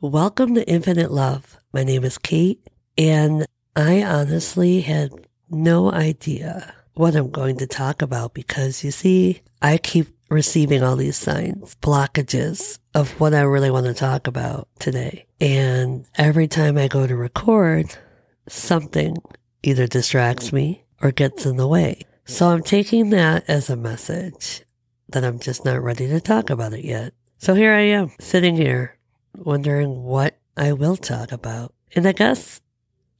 Welcome to Infinite Love. My name is Kate, and I honestly had no idea what I'm going to talk about because you see, I keep receiving all these signs, blockages of what I really want to talk about today. And every time I go to record, something either distracts me or gets in the way. So I'm taking that as a message that I'm just not ready to talk about it yet. So here I am sitting here wondering what I will talk about. And I guess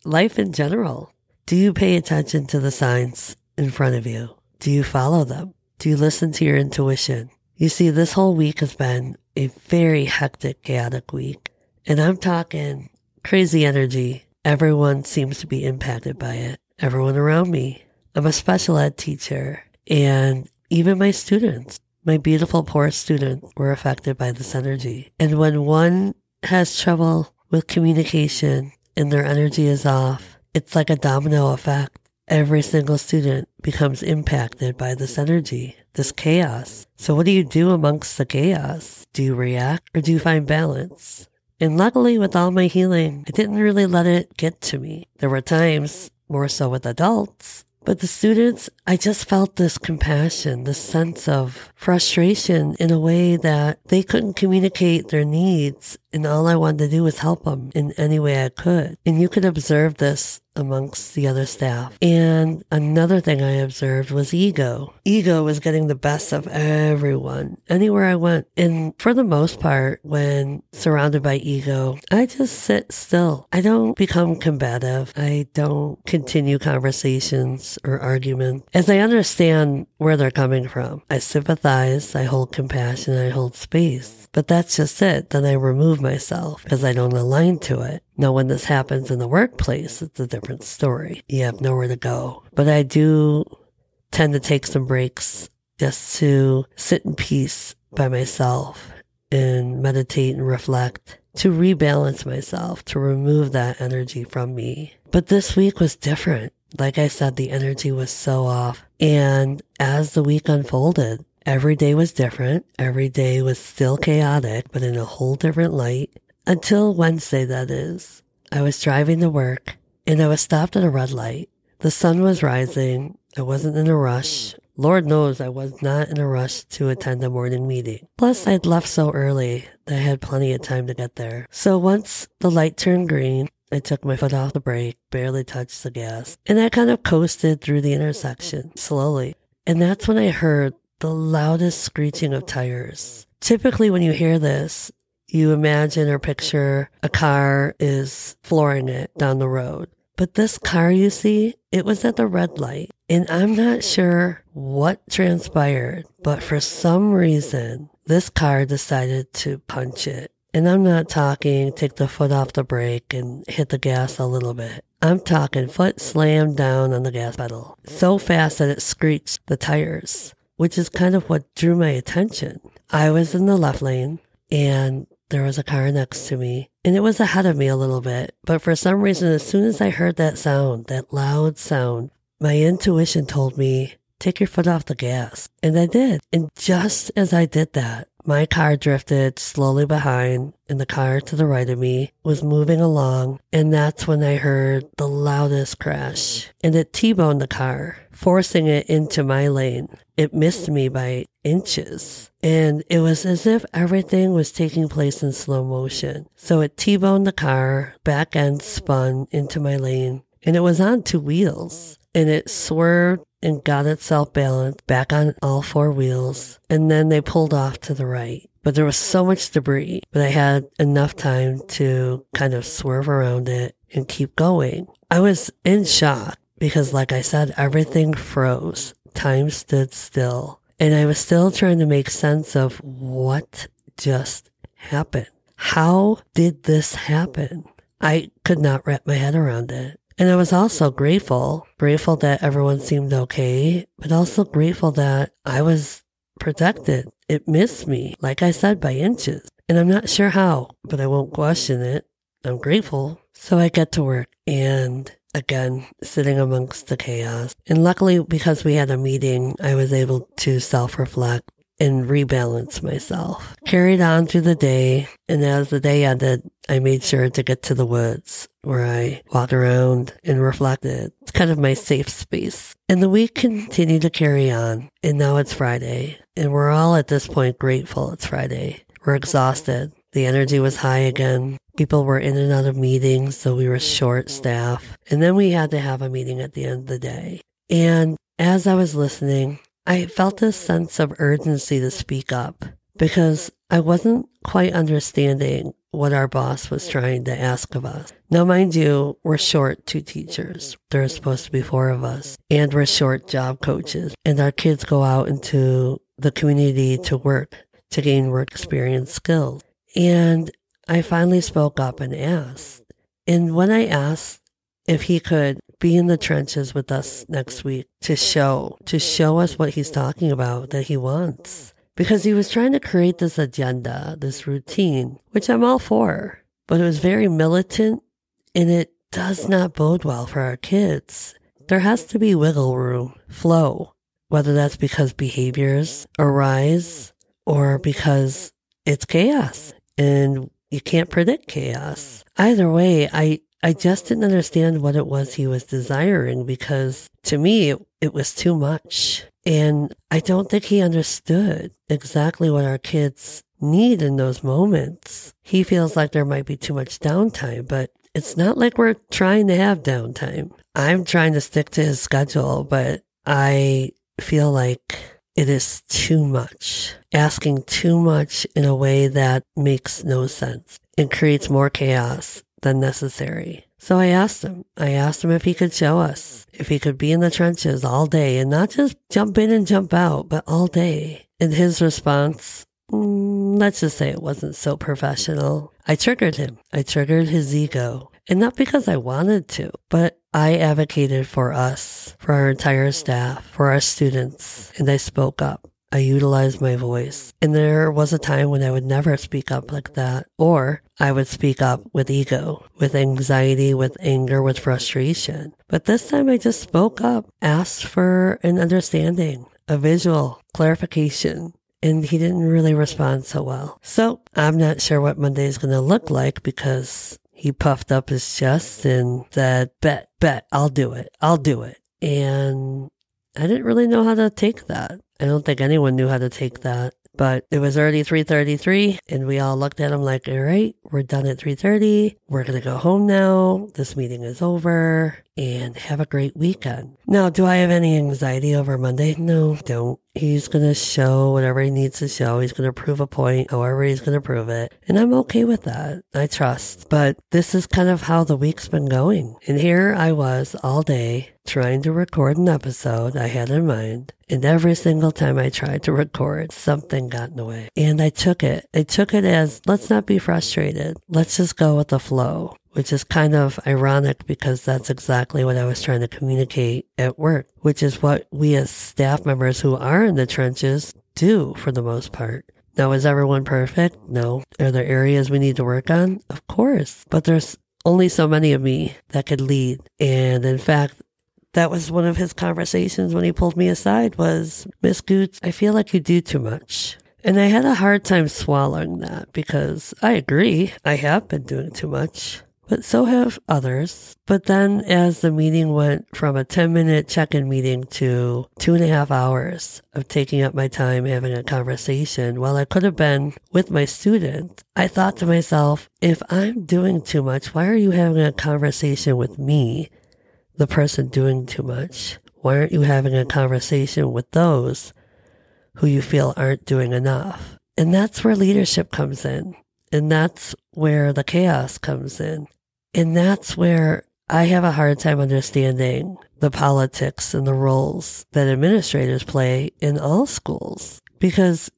life in general. Do you pay attention to the signs in front of you? Do you follow them? Do you listen to your intuition? You see, this whole week has been a very hectic, chaotic week. And I'm talking crazy energy. Everyone seems to be impacted by it. Everyone around me. I'm a special ed teacher and even my students, my beautiful poor students were affected by this energy. And when one has trouble with communication and their energy is off, it's like a domino effect. Every single student becomes impacted by this energy, this chaos. So what do you do amongst the chaos? Do you react or do you find balance? And luckily with all my healing, I didn't really let it get to me. There were times, more so with adults, but the students, I just felt this compassion, this sense of frustration in a way that they couldn't communicate their needs. And all I wanted to do was help them in any way I could. And you could observe this amongst the other staff. And another thing I observed was ego. Ego was getting the best of everyone anywhere I went. And for the most part, when surrounded by ego, I just sit still. I don't become combative. I don't continue conversations or arguments as I understand where they're coming from. I sympathize. I hold compassion. I hold space. But that's just it. Then I remove myself because I don't align to it. Now, when this happens in the workplace, it's a different story. You have nowhere to go. But I do tend to take some breaks just to sit in peace by myself and meditate and reflect to rebalance myself, to remove that energy from me. But this week was different. Like I said, the energy was so off. And as the week unfolded, every day was different. Every day was still chaotic, but in a whole different light. Until Wednesday, that is. I was driving to work and I was stopped at a red light. The sun was rising. I wasn't in a rush. Lord knows I was not in a rush to attend a morning meeting. Plus, I'd left so early that I had plenty of time to get there. So once the light turned green, I took my foot off the brake, barely touched the gas, and I kind of coasted through the intersection slowly. And that's when I heard the loudest screeching of tires. Typically, when you hear this, you imagine or picture a car is flooring it down the road. But this car you see, it was at the red light. And I'm not sure what transpired, but for some reason, this car decided to punch it. And I'm not talking take the foot off the brake and hit the gas a little bit. I'm talking foot slammed down on the gas pedal so fast that it screeched the tires, which is kind of what drew my attention. I was in the left lane and there was a car next to me and it was ahead of me a little bit. But for some reason, as soon as I heard that sound, that loud sound, my intuition told me, take your foot off the gas. And I did. And just as I did that, my car drifted slowly behind and the car to the right of me was moving along. And that's when I heard the loudest crash and it T-boned the car, forcing it into my lane. It missed me by inches. And it was as if everything was taking place in slow motion. So it T-boned the car, back end spun into my lane and it was on two wheels and it swerved and got itself balanced back on all four wheels. And then they pulled off to the right. But there was so much debris, but I had enough time to kind of swerve around it and keep going. I was in shock because, like I said, everything froze. Time stood still. And I was still trying to make sense of what just happened. How did this happen? I could not wrap my head around it. And I was also grateful, grateful that everyone seemed okay, but also grateful that I was protected. It missed me, like I said, by inches. And I'm not sure how, but I won't question it. I'm grateful. So I get to work and again, sitting amongst the chaos. And luckily, because we had a meeting, I was able to self reflect and rebalance myself. Carried on through the day, and as the day ended, I made sure to get to the woods where I walked around and reflected. It's kind of my safe space. And the week continued to carry on, and now it's Friday, and we're all at this point grateful it's Friday. We're exhausted. The energy was high again. People were in and out of meetings, so we were short staff. And then we had to have a meeting at the end of the day. And as I was listening, I felt this sense of urgency to speak up because I wasn't quite understanding what our boss was trying to ask of us. Now, mind you, we're short two teachers. There are supposed to be four of us, and we're short job coaches. And our kids go out into the community to work, to gain work experience skills. And I finally spoke up and asked. And when I asked if he could be in the trenches with us next week to show, to show us what he's talking about that he wants. Because he was trying to create this agenda, this routine, which I'm all for, but it was very militant and it does not bode well for our kids. There has to be wiggle room, flow, whether that's because behaviors arise or because it's chaos and you can't predict chaos. Either way, I, I just didn't understand what it was he was desiring because to me, it, it was too much. And I don't think he understood exactly what our kids need in those moments. He feels like there might be too much downtime, but it's not like we're trying to have downtime. I'm trying to stick to his schedule, but I feel like it is too much, asking too much in a way that makes no sense. It creates more chaos than necessary. So I asked him, I asked him if he could show us, if he could be in the trenches all day and not just jump in and jump out, but all day. And his response, mm, let's just say it wasn't so professional. I triggered him. I triggered his ego. And not because I wanted to, but I advocated for us, for our entire staff, for our students, and I spoke up. I utilized my voice. And there was a time when I would never speak up like that, or I would speak up with ego, with anxiety, with anger, with frustration. But this time I just spoke up, asked for an understanding, a visual clarification, and he didn't really respond so well. So I'm not sure what Monday is going to look like because he puffed up his chest and said, bet, bet, I'll do it. I'll do it. And I didn't really know how to take that. I don't think anyone knew how to take that. But it was already 3:33 and we all looked at him like, "All right, we're done at 3:30. We're going to go home now. This meeting is over and have a great weekend." Now, do I have any anxiety over Monday? No, don't. He's going to show whatever he needs to show. He's going to prove a point, however he's going to prove it. And I'm okay with that. I trust. But this is kind of how the week's been going. And here I was all day trying to record an episode I had in mind. And every single time I tried to record, something got in the way. And I took it. I took it as let's not be frustrated. Let's just go with the flow, which is kind of ironic because that's exactly what I was trying to communicate at work, which is what we as staff members who are in the trenches do for the most part. Now, is everyone perfect? No. Are there areas we need to work on? Of course. But there's only so many of me that could lead. And in fact, that was one of his conversations when he pulled me aside was, Miss Goots, I feel like you do too much. And I had a hard time swallowing that because I agree, I have been doing too much, but so have others. But then as the meeting went from a 10 minute check in meeting to two and a half hours of taking up my time having a conversation, while I could have been with my student, I thought to myself, if I'm doing too much, why are you having a conversation with me the person doing too much? Why aren't you having a conversation with those who you feel aren't doing enough? And that's where leadership comes in. And that's where the chaos comes in. And that's where I have a hard time understanding the politics and the roles that administrators play in all schools. Because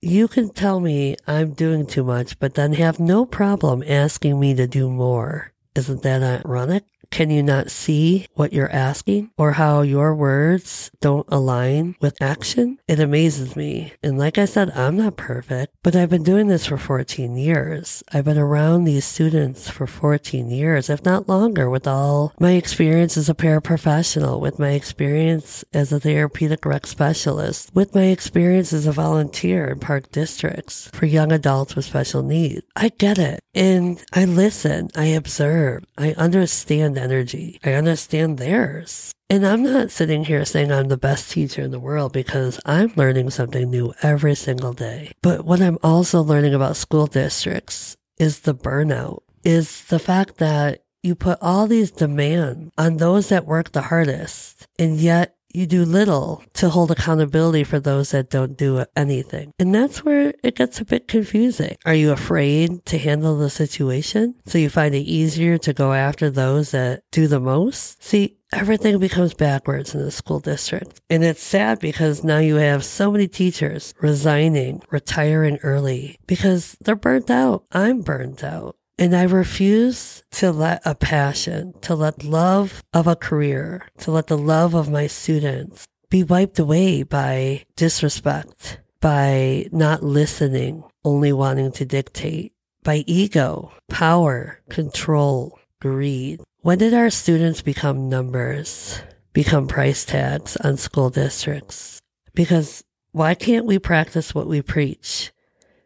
you can tell me I'm doing too much, but then have no problem asking me to do more. Isn't that ironic? Can you not see what you're asking or how your words don't align with action? It amazes me. And like I said, I'm not perfect, but I've been doing this for 14 years. I've been around these students for 14 years, if not longer, with all my experience as a paraprofessional, with my experience as a therapeutic rec specialist, with my experience as a volunteer in park districts for young adults with special needs. I get it. And I listen, I observe, I understand energy, I understand theirs. And I'm not sitting here saying I'm the best teacher in the world because I'm learning something new every single day. But what I'm also learning about school districts is the burnout, is the fact that you put all these demands on those that work the hardest, and yet you do little to hold accountability for those that don't do anything. And that's where it gets a bit confusing. Are you afraid to handle the situation? So you find it easier to go after those that do the most? See, everything becomes backwards in the school district. And it's sad because now you have so many teachers resigning, retiring early because they're burnt out. I'm burnt out. And I refuse to let a passion, to let love of a career, to let the love of my students be wiped away by disrespect, by not listening, only wanting to dictate, by ego, power, control, greed. When did our students become numbers, become price tags on school districts? Because why can't we practice what we preach?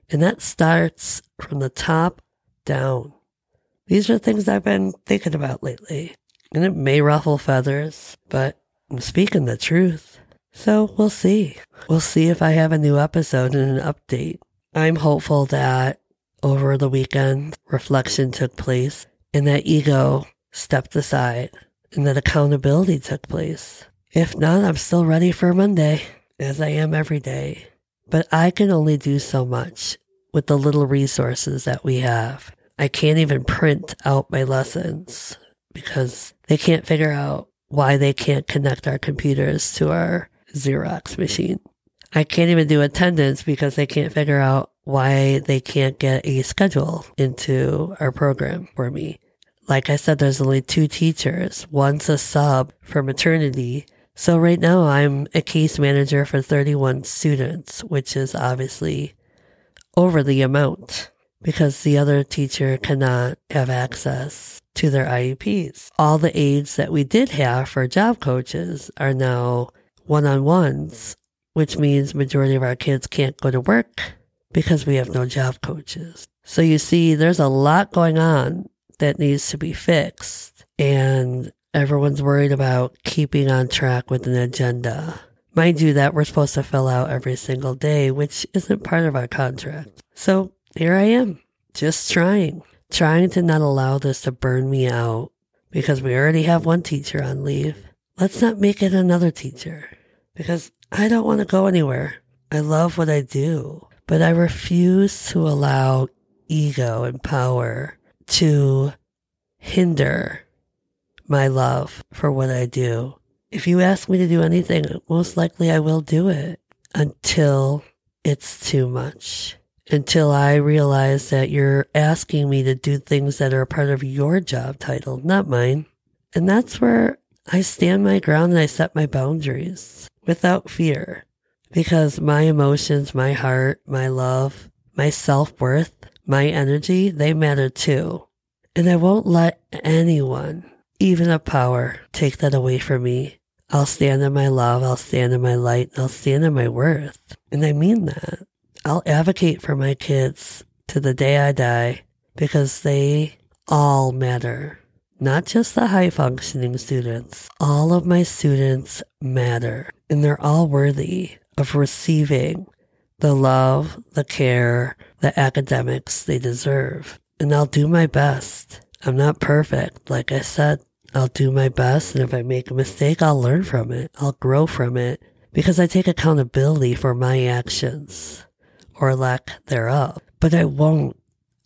And that starts from the top down. These are things I've been thinking about lately. And it may ruffle feathers, but I'm speaking the truth. So we'll see. We'll see if I have a new episode and an update. I'm hopeful that over the weekend, reflection took place and that ego stepped aside and that accountability took place. If not, I'm still ready for Monday, as I am every day. But I can only do so much with the little resources that we have. I can't even print out my lessons because they can't figure out why they can't connect our computers to our Xerox machine. I can't even do attendance because they can't figure out why they can't get a schedule into our program for me. Like I said, there's only two teachers. One's a sub for maternity. So right now I'm a case manager for 31 students, which is obviously over the amount because the other teacher cannot have access to their IEPs. All the aides that we did have for job coaches are now one-on-ones, which means majority of our kids can't go to work because we have no job coaches. So you see, there's a lot going on that needs to be fixed and everyone's worried about keeping on track with an agenda. Mind you, that we're supposed to fill out every single day, which isn't part of our contract. So here I am, just trying, trying to not allow this to burn me out because we already have one teacher on leave. Let's not make it another teacher because I don't want to go anywhere. I love what I do, but I refuse to allow ego and power to hinder my love for what I do. If you ask me to do anything, most likely I will do it until it's too much until I realize that you're asking me to do things that are part of your job title, not mine. And that's where I stand my ground and I set my boundaries without fear because my emotions, my heart, my love, my self worth, my energy, they matter too. And I won't let anyone, even a power, take that away from me. I'll stand in my love. I'll stand in my light. I'll stand in my worth. And I mean that. I'll advocate for my kids to the day I die because they all matter. Not just the high functioning students. All of my students matter and they're all worthy of receiving the love, the care, the academics they deserve. And I'll do my best. I'm not perfect. Like I said, I'll do my best. And if I make a mistake, I'll learn from it. I'll grow from it because I take accountability for my actions or lack thereof. But I won't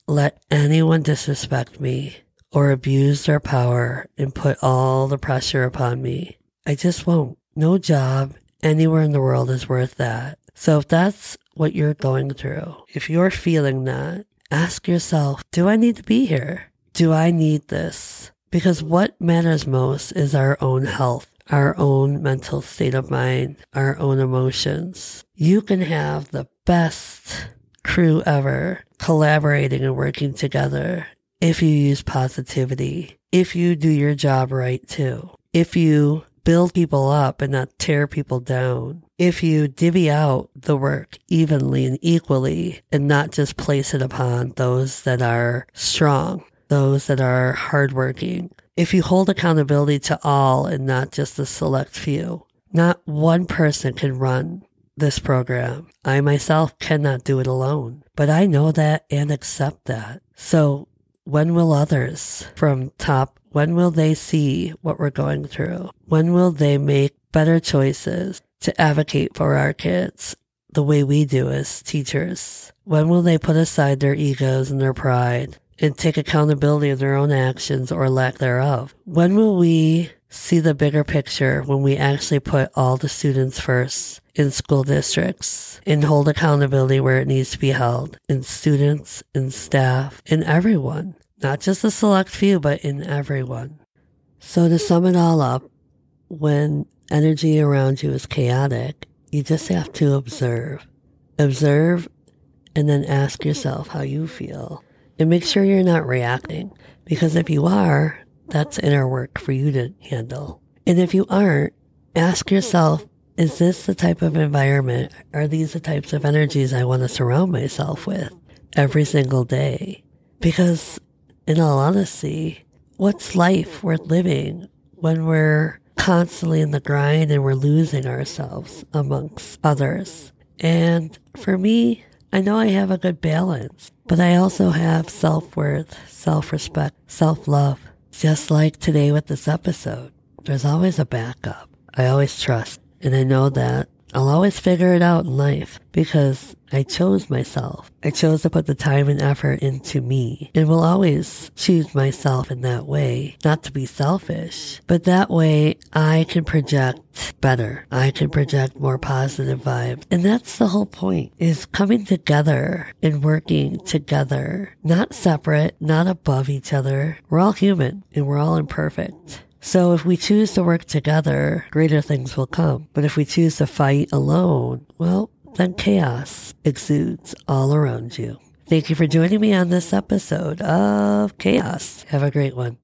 let anyone disrespect me or abuse their power and put all the pressure upon me. I just won't. No job anywhere in the world is worth that. So if that's what you're going through, if you're feeling that, ask yourself, do I need to be here? Do I need this? Because what matters most is our own health, our own mental state of mind, our own emotions. You can have the best crew ever collaborating and working together if you use positivity, if you do your job right too, if you build people up and not tear people down, if you divvy out the work evenly and equally and not just place it upon those that are strong, those that are hardworking, if you hold accountability to all and not just the select few, not one person can run this program. I myself cannot do it alone, but I know that and accept that. So when will others from top, when will they see what we're going through? When will they make better choices to advocate for our kids the way we do as teachers? When will they put aside their egos and their pride and take accountability of their own actions or lack thereof? When will we see the bigger picture when we actually put all the students first in school districts and hold accountability where it needs to be held in students, in staff, in everyone, not just a select few, but in everyone. So to sum it all up, when energy around you is chaotic, you just have to observe. Observe and then ask yourself how you feel and make sure you're not reacting because if you are, that's inner work for you to handle. And if you aren't, ask yourself, is this the type of environment? Are these the types of energies I want to surround myself with every single day? Because in all honesty, what's life worth living when we're constantly in the grind and we're losing ourselves amongst others? And for me, I know I have a good balance, but I also have self worth, self respect, self love. Just like today with this episode, there's always a backup. I always trust, and I know that I'll always figure it out in life because I chose myself. I chose to put the time and effort into me and will always choose myself in that way, not to be selfish, but that way I can project better. I can project more positive vibes. And that's the whole point is coming together and working together, not separate, not above each other. We're all human and we're all imperfect. So if we choose to work together, greater things will come. But if we choose to fight alone, well, then chaos exudes all around you. Thank you for joining me on this episode of Chaos. Have a great one.